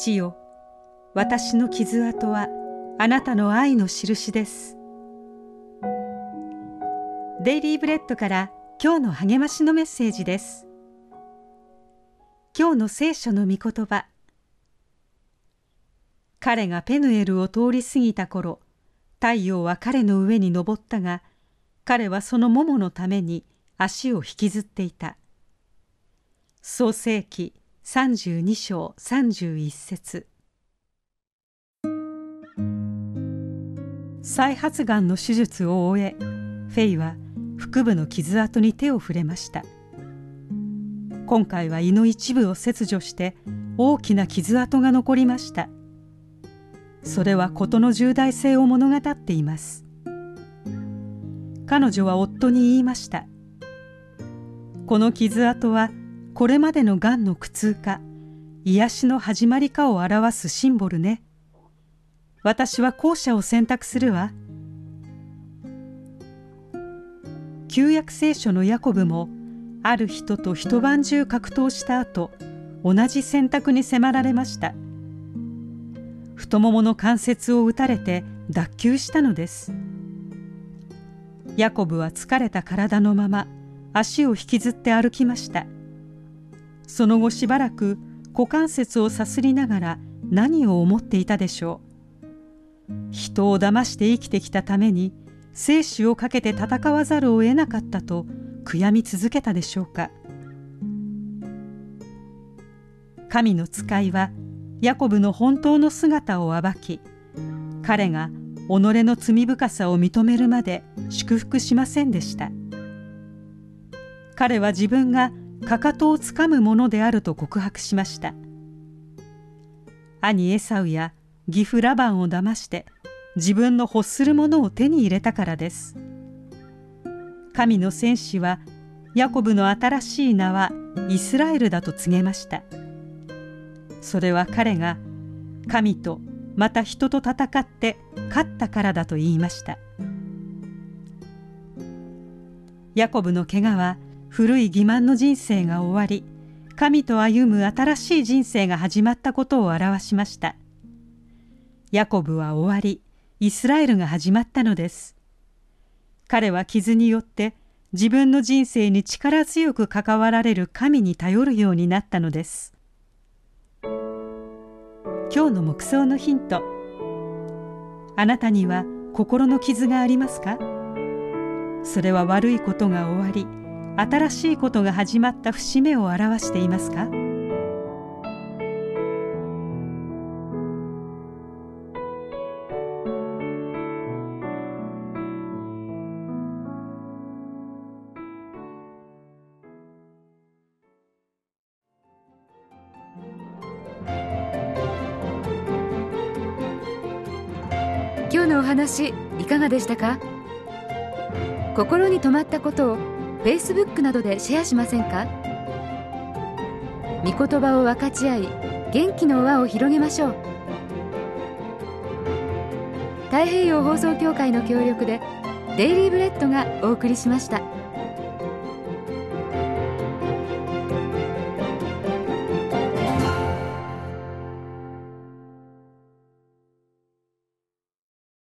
父よ私の傷跡はあなたの愛の印です。デイリーブレッドから今日の励ましのメッセージです。今日の聖書の御言葉。彼がペヌエルを通り過ぎた頃太陽は彼の上に昇ったが彼はその桃のために足を引きずっていた。創世記32章31節。再発がんの手術を終えフェイは腹部の傷跡に手を触れました。今回は胃の一部を切除して大きな傷跡が残りました。それは事の重大性を物語っています。彼女は夫に言いました。この傷跡はこれまでのがんの苦痛か癒しの始まりかを表すシンボルね。私は後者を選択するわ。旧約聖書のヤコブもある人と一晩中格闘した後同じ選択に迫られました。太ももの関節を打たれて脱臼したのです。ヤコブは疲れた体のまま足を引きずって歩きました。その後しばらく股関節をさすりながら何を思っていたでしょう。人を騙して生きてきたために生死をかけて戦わざるを得なかったと悔やみ続けたでしょうか。神の使いはヤコブの本当の姿を暴き彼が己の罪深さを認めるまで祝福しませんでした。彼は自分がかかとをつかむものであると告白しました。兄エサウや義父ラバンを騙して自分の欲するものを手に入れたからです。神の戦士はヤコブの新しい名はイスラエルだと告げました。それは彼が神とまた人と戦って勝ったからだと言いました。ヤコブの怪我は古い欺瞞の人生が終わり神と歩む新しい人生が始まったことを表しました。ヤコブは終わりイスラエルが始まったのです。彼は傷によって自分の人生に力強く関わられる神に頼るようになったのです。今日の目想のヒント。あなたには心の傷がありますか？それは悪いことが終わり新しいことが始まった節目を表していますか？今日のお話いかがでしたか？心に留まったことを Facebook などでシェアしませんか？御言葉を分かち合い元気の輪を広げましょう太平洋放送協会の協力でデイリーブレッドがお送りしました。